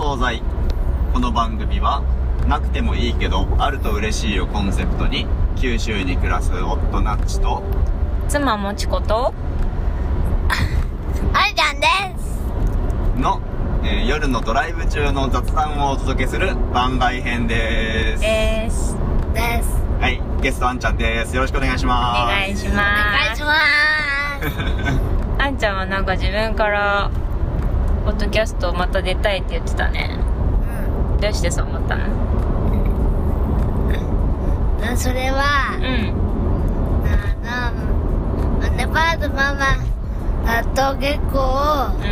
惣菜。この番組はなくてもいいけどあると嬉しいをコンセプトに九州に暮らす夫ナッチと妻もちこと あいちゃんです。の、えー夜のドライブ中の雑談をお届けする番外編です。です。です。はいゲストあんちゃんです。よろしくお願いしおます。お願いします。願いします。あんちゃんはなんか自分からポッドキャストまた出たいって言ってたね。どうしてそう思ったのうん。それはうん。あのネパールママだと結構うん。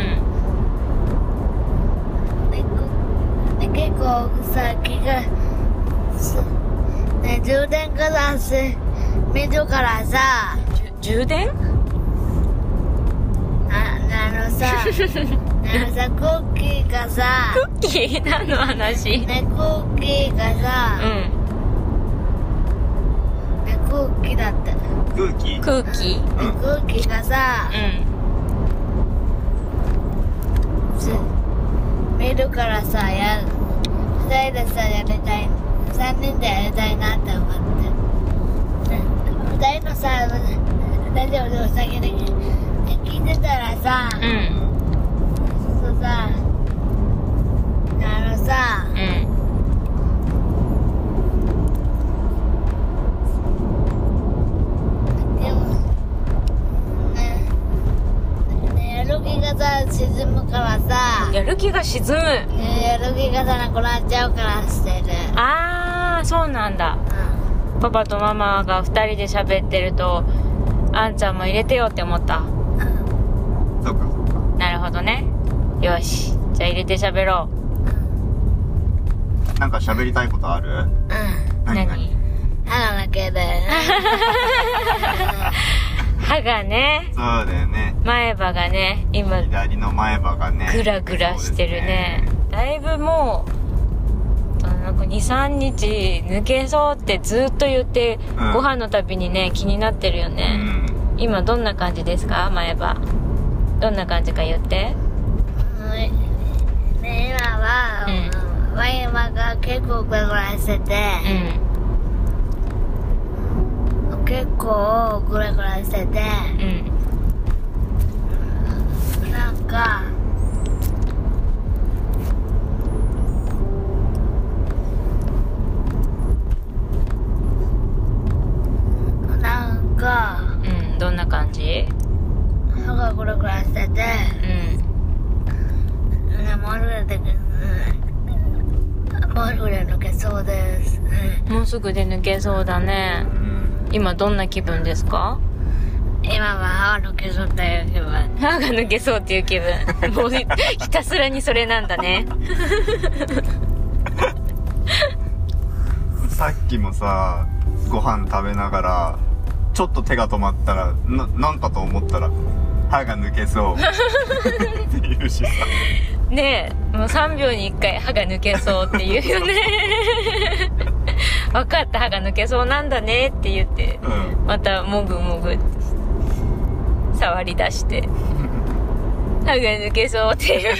結構さ気がすね充電からして見るからさ充電？ああのさ あのさ空気がさクッキー何の話。ね空気がさ、うんね空気だった、ね、空気空気うん空気がさう、んす見るからさや二人でさやりたい三人でやりたいなって思って。ね二人のさラジオでお酒で聞いてたらさ、うんそうさあのさうんでもねねやる気がさ沈むからさやる気が沈むねやる気がさなくなっちゃうからしてる。あーそうなんだ。パパとママが二人で喋ってるとあんちゃんも入れてよって思った。そっかそっかなるほどね。よし。じゃあ入れて喋ろなんか喋りたいことある？うん。う何？何？歯が抜ける 歯がねそうだよね。前歯がね今左の前歯がね。グラグラしてるね。だいぶもうあなんか23日抜けそうってずっと言って、うん。ご飯のたびにね気になってるようね、ん。今どんな感じですか？前歯。どんな感じか言って。ね今は、前歯が結構グラグラしてて、うん結構グラグラしててうんなんかなんかうんどんな感じ？歯がグラグラしててうん。ねもうすぐでもうすぐで抜けそうです。もうすぐで抜けそうだね今どんな気分ですか？今は歯が抜けそうという気分。歯が抜けそうっていう気分。もうひひたすらにそれなんだね。さっきもさご飯食べながらちょっと手が止まったらななんかと思ったら歯が抜けそう。っていうしさ。ねえもう3秒に1回歯が抜けそうって言うよね分かった歯が抜けそうなんだねって言ってうん。またもぐもぐって触り出して歯が抜けそうっていう。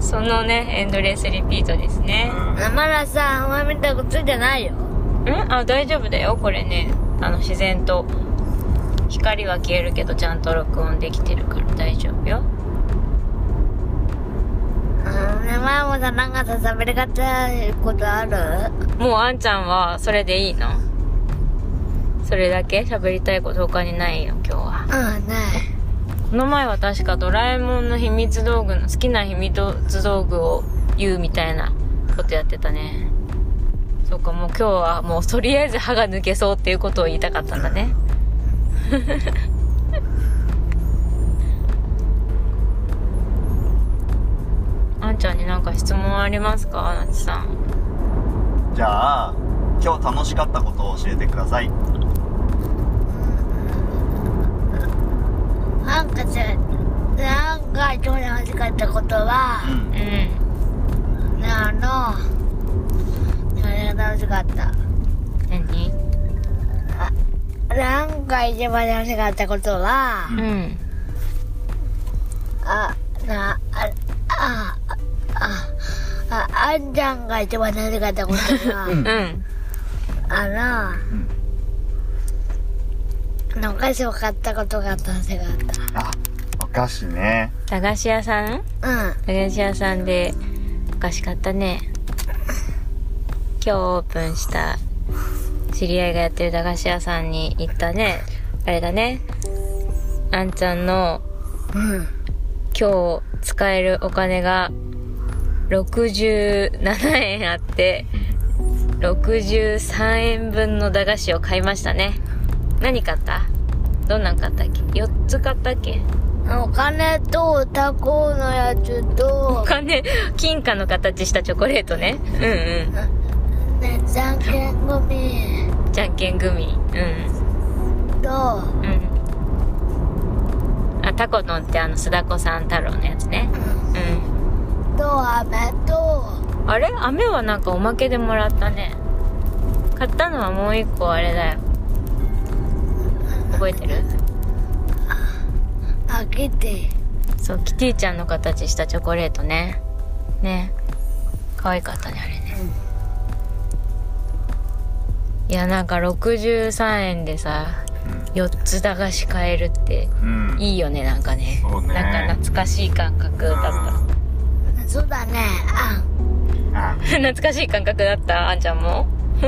そのねエンドレスリピートですね。まださ歯みたくついてないよ。ん？あ大丈夫だよこれね。あの自然と。光は消えるけどちゃんと録音できてるから大丈夫よ前もさなんかさ喋り方ことあるもうあんちゃんはそれでいいのそれだけ喋りたいこと他にないよ今日はうんないこの前は確かドラえもんの秘密道具の好きな秘密道具を言うみたいなことやってたねそうかもう今日はもうとりあえず歯が抜けそうっていうことを言いたかったんだねあんちゃんになんか質問ありますか？なちさん。じゃあ今日楽しかったことを教えてください。なんかさなんか一番楽しかったことはう、ん。うんねあのそれが楽しかった？何？なんか一番楽しかったことは、うん。あ、な、あ、あんちゃんが一番楽しかったことが、うんうん。あの、お菓子を買ったことが楽しかっあお菓子ね駄菓子屋さん？た。うん。駄菓子屋さんでお菓子買ったね。今日オープンした知り合いがやってる駄菓子屋さんに行ったね。あれだね。あんちゃんのうん。今日使えるお金が67円あって、63円分の駄菓子を買いましたね。何買った？どんなん買ったっけ ?4 つ買ったっけ？お金とタコのやつとお、金、金貨の形したチョコレートね。うんうん。ね、じゃんけん組じゃんけんグミ。うん。と、うん。あ、タコのってあの、須田子さん太郎のやつね。うん。と、飴と、あれ？飴はなんかおまけでもらったね。買ったのはもう一個あれだよ。覚えてる？あげて、そう、キティちゃんの形したチョコレートね。ね。可愛かったね、あれね。いや、なんか63円でさ、4つ駄菓子買えるって、うんいいよね、なんかね。ねなんか懐かしい感覚だった。そうだね、あ。あ。懐かしい感覚だったあんちゃんも。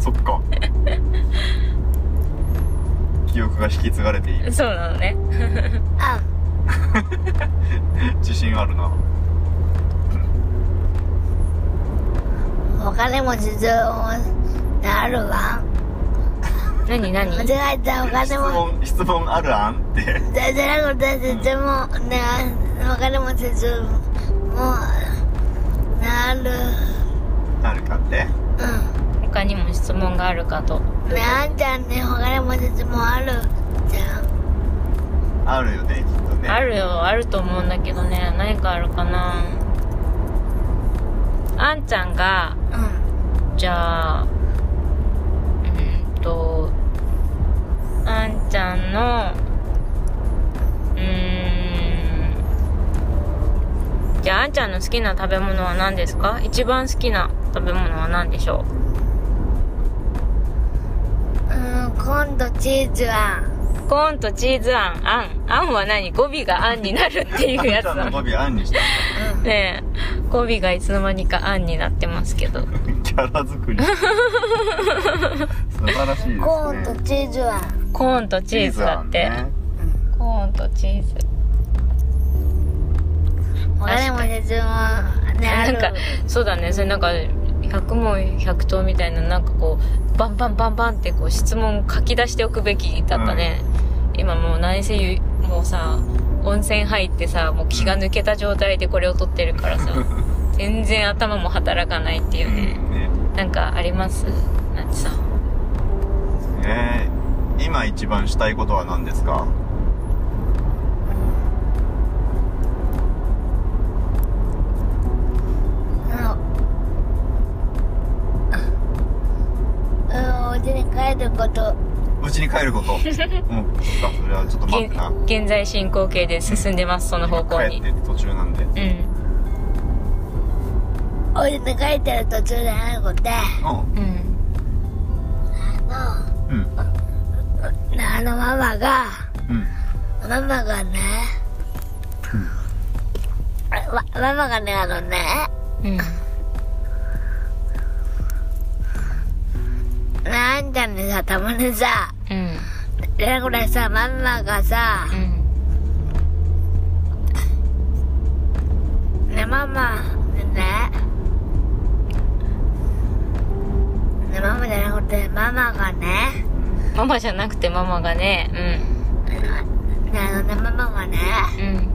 そっか。記憶が引き継がれている。そうなのね。あ、自信あるな。お金持ちとなるわ。何何？間違えたお金質も、問質問あるあんってじゃじゃなくて、でも、ね、お金持ちともなる。あるかってうん。他にも質問があるかと。ねあんちゃんね、お金持ちもあるじゃん。あるよねきっとねあるよ、あると思うんだけどね。何かあるかなあんちゃんが、うん。じゃあ、うーんと、あんちゃんの、うーん、じゃああんちゃんの好きな食べ物は何ですか？一番好きな食べ物は何でしょう？ん、今度チーズは、うコーンとチーズあん、あん。あんは何？語尾があんになるっていうやつだ。あんちゃんの語尾あんにしてねえ、語尾がいつの間にかあんになってますけど。キャラ作り素晴らしいですねコーンとチーズは、コーンとチーズだって。ねコーンとチーズ。お金持ちもね、ある。なんか、そうだね、それなんか、百問百答みたいな、なんかこう、バンバンバンバンってこう質問書き出しておくべきだったね。今もう何せ言う、もうさ、温泉入ってさ、もう気が抜けた状態でこれを撮ってるからさ、全然頭も働かないっていうね。ね。なんかあります？なんてさ。えー今一番したいことは何ですか？うん、お家に帰ること。うちに帰ること。うん。そっか。それはちょっと待ってな。現現在進行形で進んでます、その方向に。帰っ。て途中なんで。うん。お家に帰ってる途中であること。で、ううん。あん。うん。の、あのママが、うん。ママがね、ま、ママがね、あのね、うん。ねあんちゃんにさ、たまにさ、うん。で、これさ、ママがさう、ん。ね、ママ、ね、ね、ママじゃなくて、ママがね、ママじゃなくてママがね、ね、あのね、ママがね、うん。うん。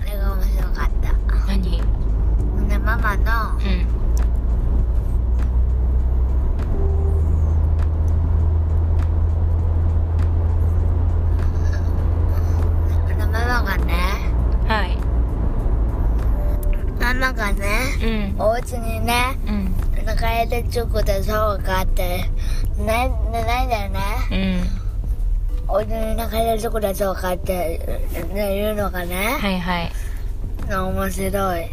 あれが面白かった。何？ね、ママの、うん。ママがね、はい。ママがね、うん。お家にね、うん。なんか帰り着くでそうがあって、ね、ね、ないんだよね。うん。お湯に流れるとこでそうかって、ね、言うのがね、はいはい。面白い。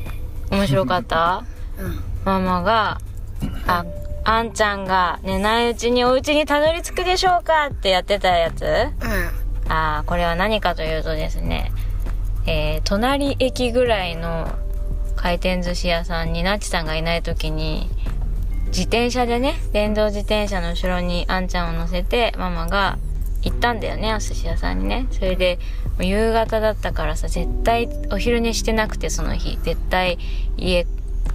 面白かった？うん。ママが、あ、あんちゃんが寝ないうちにお家にたどり着くでしょうかってやってたやつ？うん。あこれは何かというとですね、えー、隣駅ぐらいの回転寿司屋さんになっちさんがいない時に、自転車でね、電動自転車の後ろにあんちゃんを乗せて、ママが行ったんだよね、お寿司屋さんにね。それで、夕方だったからさ、絶対お昼寝してなくて、その日。絶対家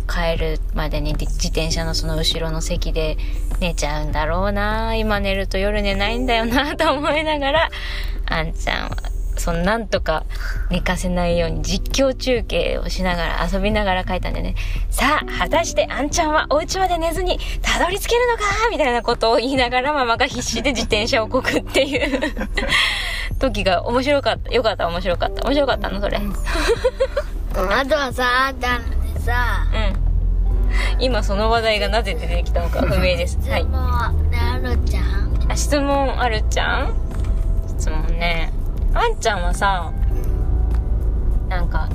帰るまでに自転車のその後ろの席で寝ちゃうんだろうな今寝ると夜寝ないんだよなと思いながら、あんちゃんは、そのなんとか寝かせないように実況中継をしながら遊びながら書いたんでね。さあ、果たしてあんちゃんはお家まで寝ずにたどり着けるのかみたいなことを言いながらママが必死で自転車をこぐっていう 時が面白かった。よかった、面白かった。面白かったのそれ。うん。あとはさ、あんたにさ、今その話題がなぜ出てきたのか 不明です。はい質。問ね、あるじゃん。あ質問あるちゃん？質問ね。あんちゃんはさ、なんか、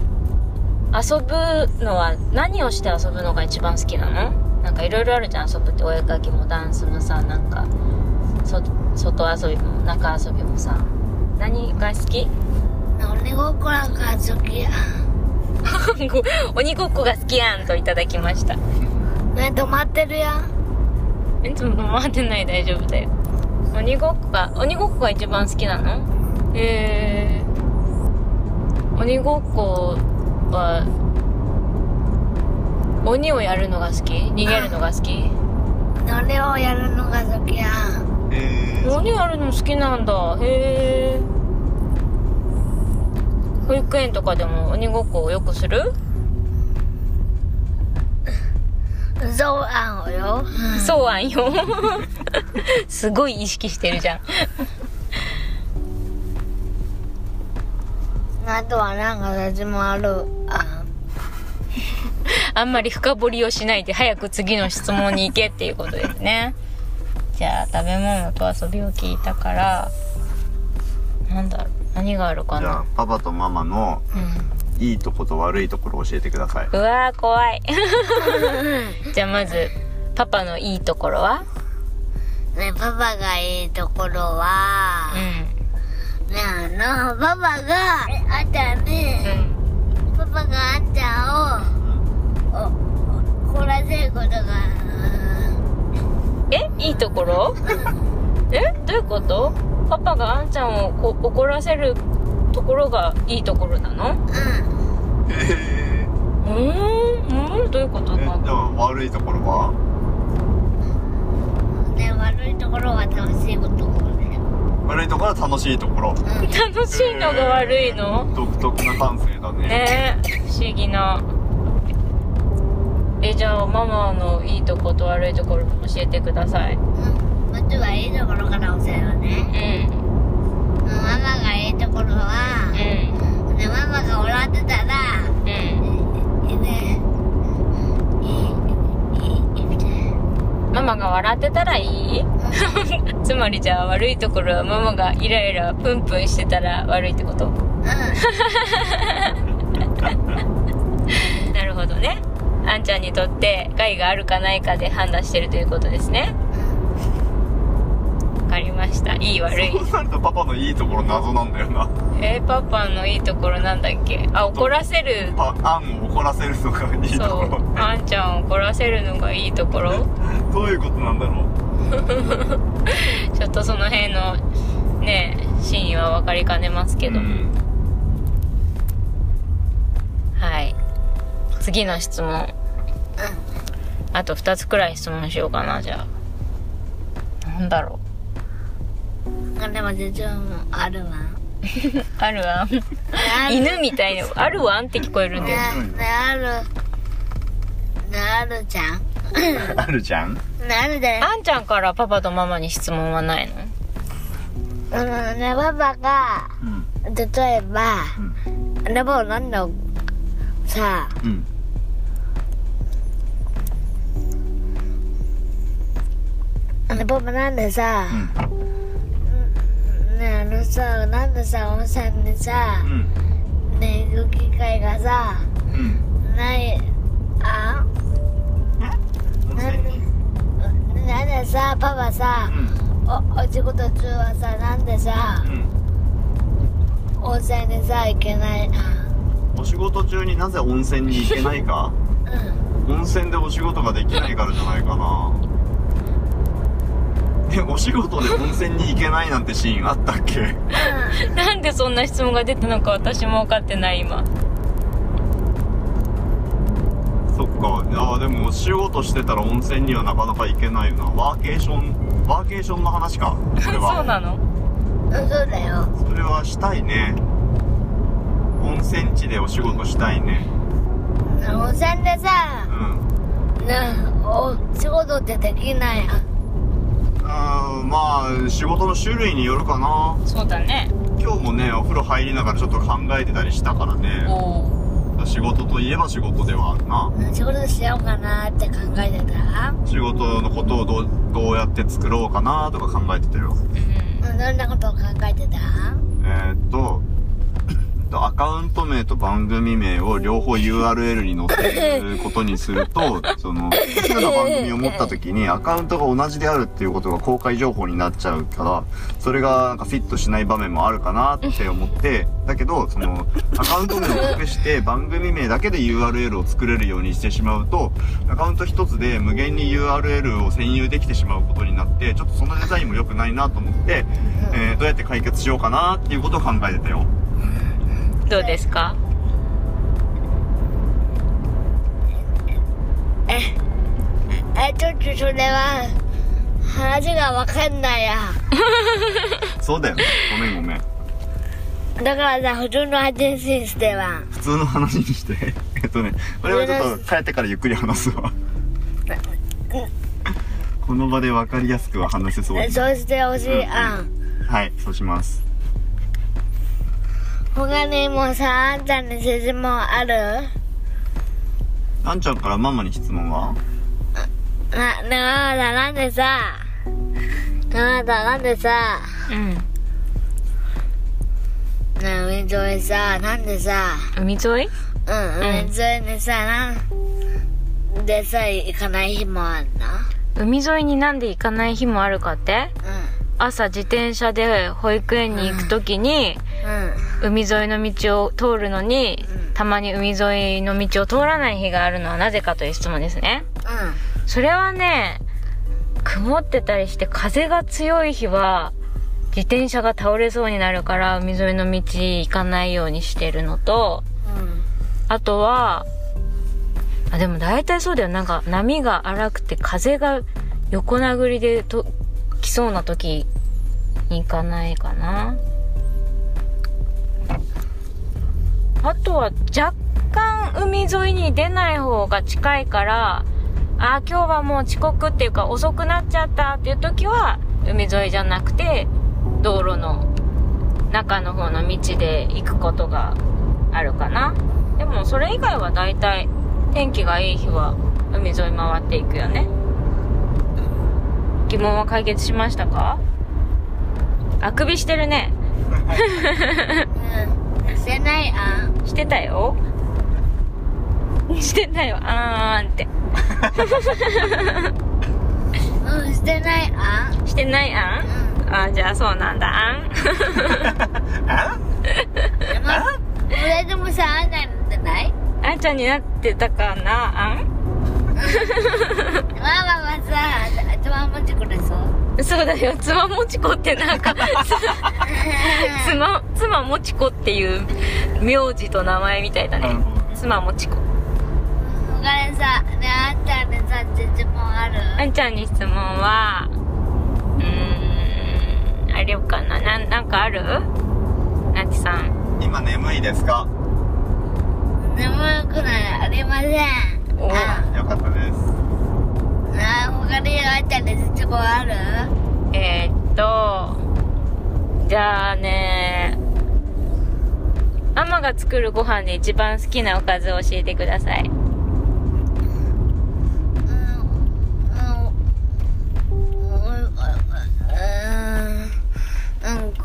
遊ぶのは何をして遊ぶのが一番好きなの？なんかいろいろあるじゃん、遊ぶって。お絵かきもダンスもさ、なんか、そ外遊びも中遊びもさ。何が好き？鬼ごっこなんか好きや。ご鬼ごっこが好きやんといただきました。ね、止まってるやん。いつも回ってない大丈夫だよ。鬼ごっこが、鬼ごっこが一番好きなの？へえー。鬼ごっこは、鬼をやるのが好き？逃げるのが好き？鬼をやるのが好きやん。えー、鬼やるの好きなんだ。へえ。保育園とかでも鬼ごっこをよくする？そうあんよ。そうあんよ。すごい意識してるじゃん。あとはなんか私もある。ああんまり深掘りをしないで早く次の質問に行けっていうことですね。じゃあ食べ物と遊びを聞いたから、なんだろう、何があるかな？じゃあパパとママのうん。いいとこと悪いところを教えてくださいうわー怖い。じゃあまず、パパのいいところは？ね、パパがいいところは、うね、あの、パパが、あんちゃん。パパがあんちゃんを、お、怒らせることが、えいいところ？えどういうこと？パパがあんちゃんをこ怒らせるところがいいところなの？うえうーん。うん。どういうこと？ー、えかでも悪いところはん。ね、悪いところは楽しいこと。悪いところは楽しいところ。うん。楽しいのが悪いの？独特な感性だね。ね。え不思議な。えじゃあママのいいとこと悪いところも教えてください。うん。ずはいいところから教えるね。うんママがいいところは、うんね、ママが笑ってたら、うんね、いい、いい、ママが笑ってたらいいつまりじゃあ悪いところはママがイライラプンプンしてたら悪いってことうん。なるほどねあんちゃんにとって害があるかないかで判断してるということですねました。いい悪い。そうなるとパパのいいところ謎なんだよな。えー、パパのいいところなんだっけ？あ怒らせる。パアンを怒らせるのがいいとそころ。う。あんちゃんを怒らせるのがいいところ？どういうことなんだろう？ちょっとその辺のね真意は分かりかねますけど。も、うんはい。次の質問。あと2つくらい質問しようかなじゃあ。なんだろうん。でも実はもうあるわ。う あるわんある犬みたいなあるわんって聞こえるんだよね、ね、ある。ね、あるじゃん。あるじゃん？ね、あるで？あんちゃんからパパとママに質問はないの？うん、ね、パパが、うん例えば、でもなんださ、うんあのパパなんでさ、ね、あののさなんでさ温泉にさう、ん。ね行く機会がさうん。ないあなんでなんでさパパさうん。おお仕事中はさなんでさうん。温泉にさ行けないお仕事中になぜ温泉に行けないか？うん。温泉でお仕事ができないからじゃないかなえお仕事で温泉に行けないなんてシーンあったっけ？なんでそんな質問が出たのか私も分かってない今。そっか。いやでもお仕事してたら温泉にはなかなか行けないよな。ワーケーションワーケーションの話か。それは。そうなの？うんそうだよ。それはしたいね。温泉地でお仕事したいね。温泉でうさん。ねお仕事ってできない。やまあ仕事の種類によるかな。そうだね。今日もねお風呂入りながらちょっと考えてたりしたからね。おお仕事といえば仕事ではあるな。仕事しようかなって考えてた？仕事のことをどうどうやって作ろうかなとか考えてたよ。うん。うんどんなことを考えてた？えーっとアカウント名と番組名を両方 URL に載せることにすると、その、複数の番組を持った時にアカウントが同じであるっていうことが公開情報になっちゃうから、それがなんかフィットしない場面もあるかなって思って、だけど、その、アカウント名を隠して番組名だけで URL を作れるようにしてしまうと、アカウント一つで無限に URL を占有できてしまうことになって、ちょっとそのデザインも良くないなと思って、えーどうやって解決しようかなっていうことを考えてたよ。どうですか？えちょっとそれは話がわかんないやそうだよね。ごめんごめん。だからさ普通の配信しては普通の話にして。えっとね、これはちょっと帰ってからゆっくり話すわ。この場で分かりやすくは話せそう。そうしてほしいあんはい、そうします。他にもさあんたに質問ある？あんちゃんからママに質問は？な、なあなんでさ。なあなたなんでさ。うん。ねえ海沿いさなんでさ。海沿い？うん海沿いにさなんでさ行かない日もあんの？海沿いになんで行かない日もあるかって？う朝自転車で保育園に行く時にん。うん海沿いの道を通るのにうん。たまに海沿いの道を通らない日があるのはなぜかという質問ですね。それはね曇ってたりして風が強い日は自転車が倒れそうになるから海沿いの道行かないようにしてるのとうん。あとはあでも大体そうだよ。なんか波が荒くて風が横殴りでと来そうな時に行かないかなあとは若干海沿いに出ない方が近いからあ今日はもう遅刻っていうか遅くなっちゃったっていう時は海沿いじゃなくて道路の中の方の道で行くことがあるかな。でもそれ以外は大体天気がいい日は海沿い回っていくよね。疑問は解決しましたか？あくびしてるね。う んしてないあんしてたよ。してたよあーんって。うんしてないあんしてないあん？うん。あーじゃあそうなんだあん。でも俺でもさあんなってない？あんちゃんになってたかなあん？ママはさ頭持ってくれそう。そうだよ妻もちこってなんか 妻妻もちこっていう名字と名前みたいだね。妻もちこ。他にさねあんたにさ質問ある？あんちゃんに質問はうーんあれよかな。なんなんかある？なちさん。今眠いですか？眠くないありませんおあよかったです。あ他にあんたに質問ある？えー、っとじゃあねママが作るご飯で一番好きなおかずを教えてください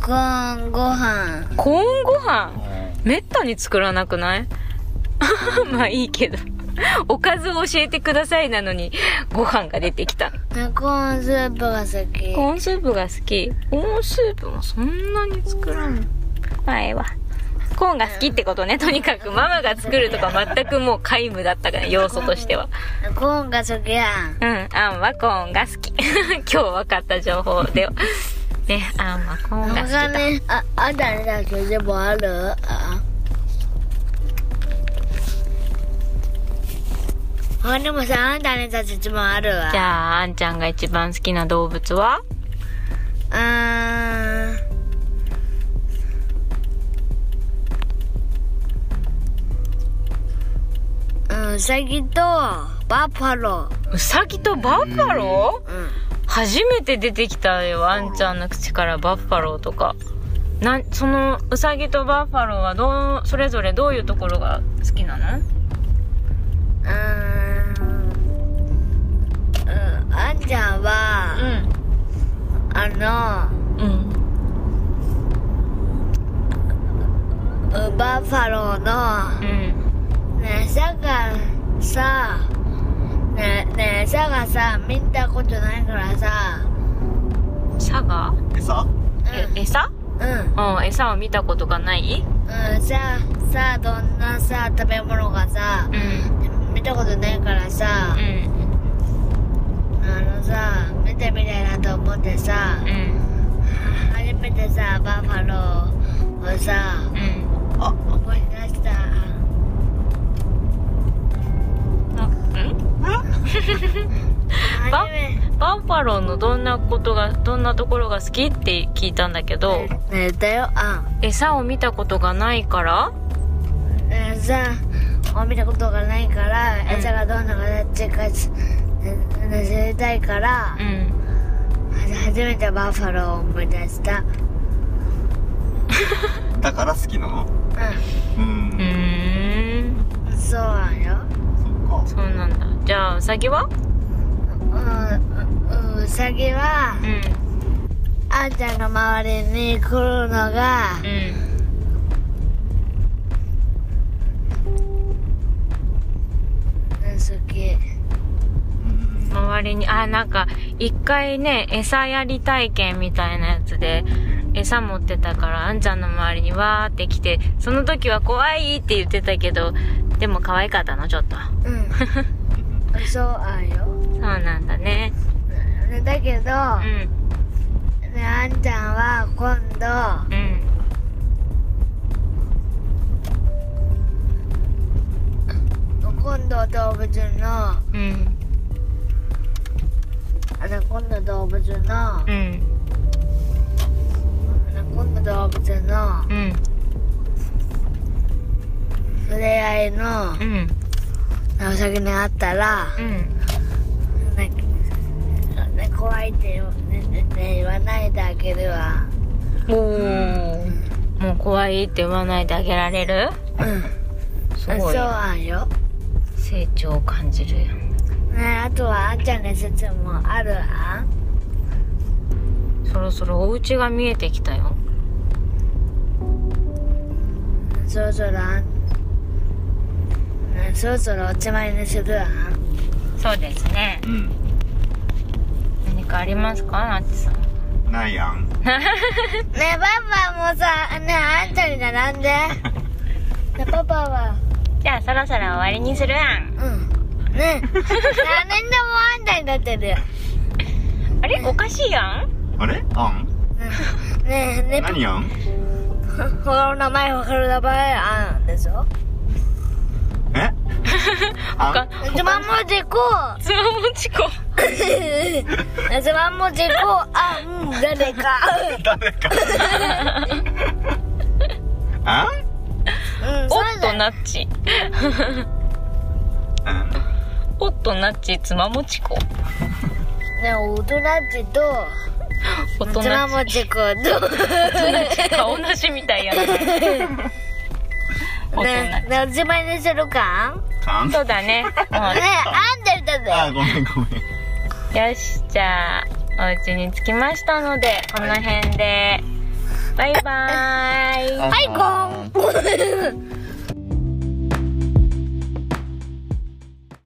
コーンご飯。コーンご飯めったに作らなくないまあいいけど。おかずを教えてくださいなのに、ご飯が出てきた。コーンスープが好き。コーンスープが好き。コーンスープもそんなに作らんの。まあええわ。コーンが好きってことね。とにかくママが作るとか全くもう皆無だったから、要素としては。コーンが好きやん。うん、アンはコーンが好き。今日分かった情報で。ね、アンはコーンが好きだ。他に、あ、あんたにだけ？でもある？あ他にもさ、あんたにたちもあるわ。じゃあ、あんちゃんが一番好きな動物は？うーん。うさぎとバッファロウサギとバッファロー？ー。うん。初めて出てきたよ、あんちゃんの口からバッファローとか。な、その、ウサギとバッファローはどう、それぞれどういうところが好きなの？うーん。うん、あんちゃんは、あの、うん。うんバッファローの、うん。ね、餌がさ、ね、ね、餌がさ、見たことないからさ、サガ餌？え、餌？うん、うん、餌を見たことがない？うん、さ、さ、どんなさ、食べ物がさう、ん。見たことないからさう、ん。あのさ、見てみたいなと思ってさ、うん。初めてさ、バッファローをさ、うん。あ、思い出した。あん？バッファローのどんなことが、どんなところが好きって聞いたんだけど、ねだよ、あ、餌を見たことがないからねさ、を見たことがないから、ん餌がどんな形か知ね知りたいから、うん。は初めてバッファローを思い出した。だから好きなの？ううんう。ーん。ん、そうなんよ。そっか。そうなんだ。じゃあ、ウサギは？うん、ううさぎは、うん。あんちゃんの周りに来るのが、うん。好き。周りに、あ、なんか、一回ね、餌やり体験みたいなやつで、餌持ってたから、あんちゃんの周りにわーって来て、その時は怖いって言ってたけど、でも可愛かったの、ちょっと。うん。そうあんよ。そうなんだね。ねだけど、うん。ね、あんちゃんは今度、うん。今度動物の、うん。あの、今度動物の、うん。今度動物のうん。触れ合いのうん。ウサギに会ったら、うん。ねね、怖いってねねね言わないであげるわ。おー。もう怖いって言わないであげられる？うん。そう。あんよ。成長を感じるよ。ね、あとはあんちゃんの説もあるあんそろそろお家が見えてきたよ。そろそろあん、ね、そろそろおちまいにするあんそうですね。うん。何かありますかなってさん。ないやん。ねパパもさねあんちゃんに並んで ねパパはじゃあそろそろ終わりにするやん。うんね。何年でもあんたになってる。よあれ？おかしいやん？あれ？あん？ねね何やん？他の名前わかる名前あんでしょ？え？あん？つまんもじこ。つまもちこ。つまんもじこあん誰か。誰か。あん？うんおっとそうだよ。ナッチ。うん。おっとナッチつまもちこ。ねおとなちとおとつまなもじことち。顔なしみたいやな。ねねおしまいにするか？かん？そうだね。も うねあんで言ったんだあ、よごめんごめん。よし、じゃあ、お家に着きましたので、この辺で、バイバーイはいゴン